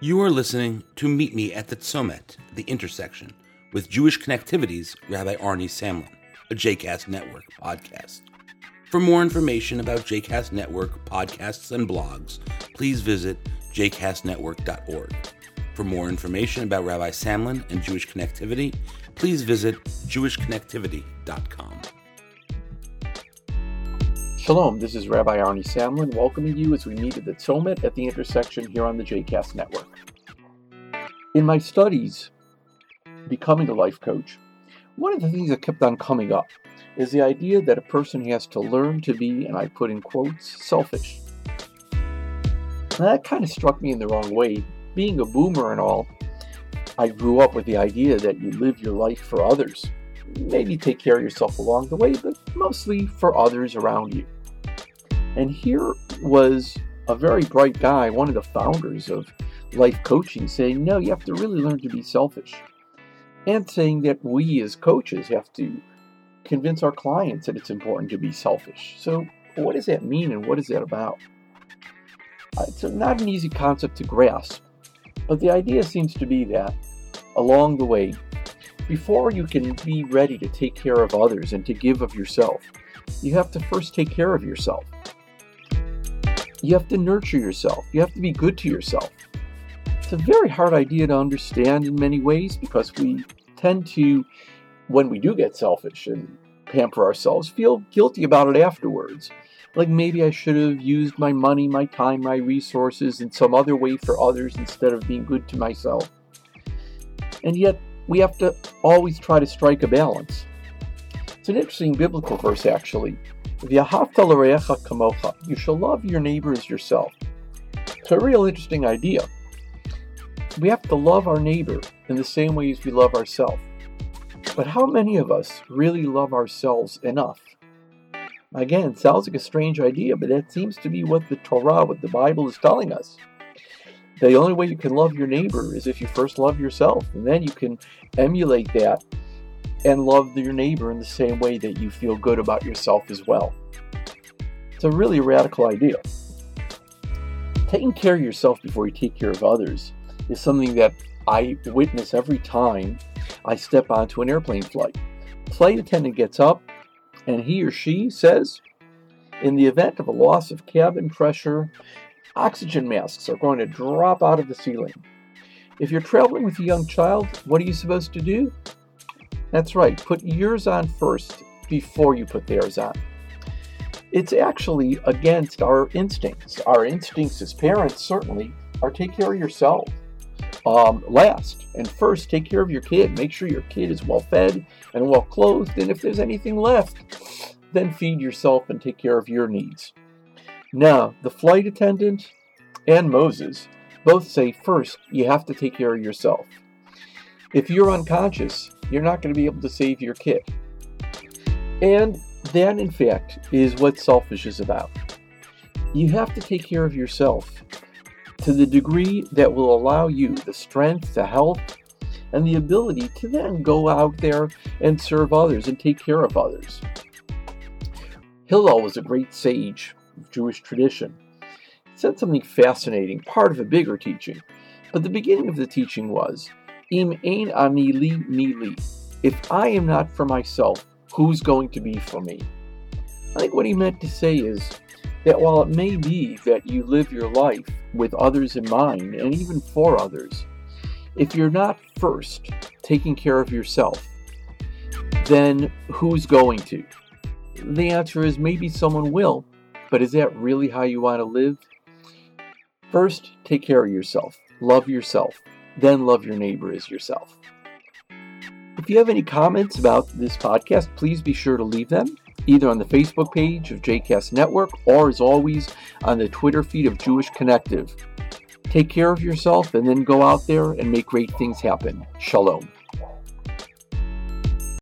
You are listening to Meet Me at the Tzomet, the intersection, with Jewish Connectivity's Rabbi Arnie Samlin, a JCast Network podcast. For more information about JCast Network podcasts and blogs, please visit jcastnetwork.org. For more information about Rabbi Samlin and Jewish Connectivity, please visit jewishconnectivity.com. Shalom, this is Rabbi Arnie Samlin welcoming you as we meet at the Tzomet at the intersection here on the JCast Network. In my studies, becoming a life coach, one of the things that kept on coming up is the idea that a person has to learn to be, and I put in quotes, selfish. Now, that kind of struck me in the wrong way. Being a boomer and all, I grew up with the idea that you live your life for others. Maybe take care of yourself along the way, but mostly for others around you. And here was a very bright guy, one of the founders of life coaching, saying, no, you have to really learn to be selfish. And saying that we as coaches have to convince our clients that it's important to be selfish. So, what does that mean and what is that about? Uh, it's not an easy concept to grasp, but the idea seems to be that along the way, before you can be ready to take care of others and to give of yourself, you have to first take care of yourself. You have to nurture yourself. You have to be good to yourself. It's a very hard idea to understand in many ways because we tend to, when we do get selfish and pamper ourselves, feel guilty about it afterwards. Like maybe I should have used my money, my time, my resources in some other way for others instead of being good to myself. And yet, we have to always try to strike a balance. It's an interesting biblical verse, actually. You shall love your neighbor as yourself. It's a real interesting idea. We have to love our neighbor in the same way as we love ourselves. But how many of us really love ourselves enough? Again, sounds like a strange idea, but that seems to be what the Torah, what the Bible is telling us. The only way you can love your neighbor is if you first love yourself, and then you can emulate that and love your neighbor in the same way that you feel good about yourself as well. It's a really radical idea. Taking care of yourself before you take care of others is something that I witness every time I step onto an airplane flight. Flight attendant gets up and he or she says, in the event of a loss of cabin pressure, oxygen masks are going to drop out of the ceiling. If you're traveling with a young child, what are you supposed to do? That's right, put yours on first before you put theirs on. It's actually against our instincts. Our instincts as parents certainly are take care of yourself um, last. And first, take care of your kid. Make sure your kid is well fed and well clothed. And if there's anything left, then feed yourself and take care of your needs. Now, the flight attendant and Moses both say first, you have to take care of yourself. If you're unconscious, you're not going to be able to save your kid. And that, in fact, is what selfish is about. You have to take care of yourself to the degree that will allow you the strength, the health, and the ability to then go out there and serve others and take care of others. Hillel was a great sage of Jewish tradition. He said something fascinating, part of a bigger teaching. But the beginning of the teaching was Im ein mi li. If I am not for myself, who's going to be for me? I think what he meant to say is that while it may be that you live your life with others in mind and even for others, if you're not first taking care of yourself, then who's going to? The answer is maybe someone will, but is that really how you want to live? First, take care of yourself, love yourself, then love your neighbor as yourself. If you have any comments about this podcast, please be sure to leave them either on the Facebook page of JCast Network or, as always, on the Twitter feed of Jewish Connective. Take care of yourself and then go out there and make great things happen. Shalom.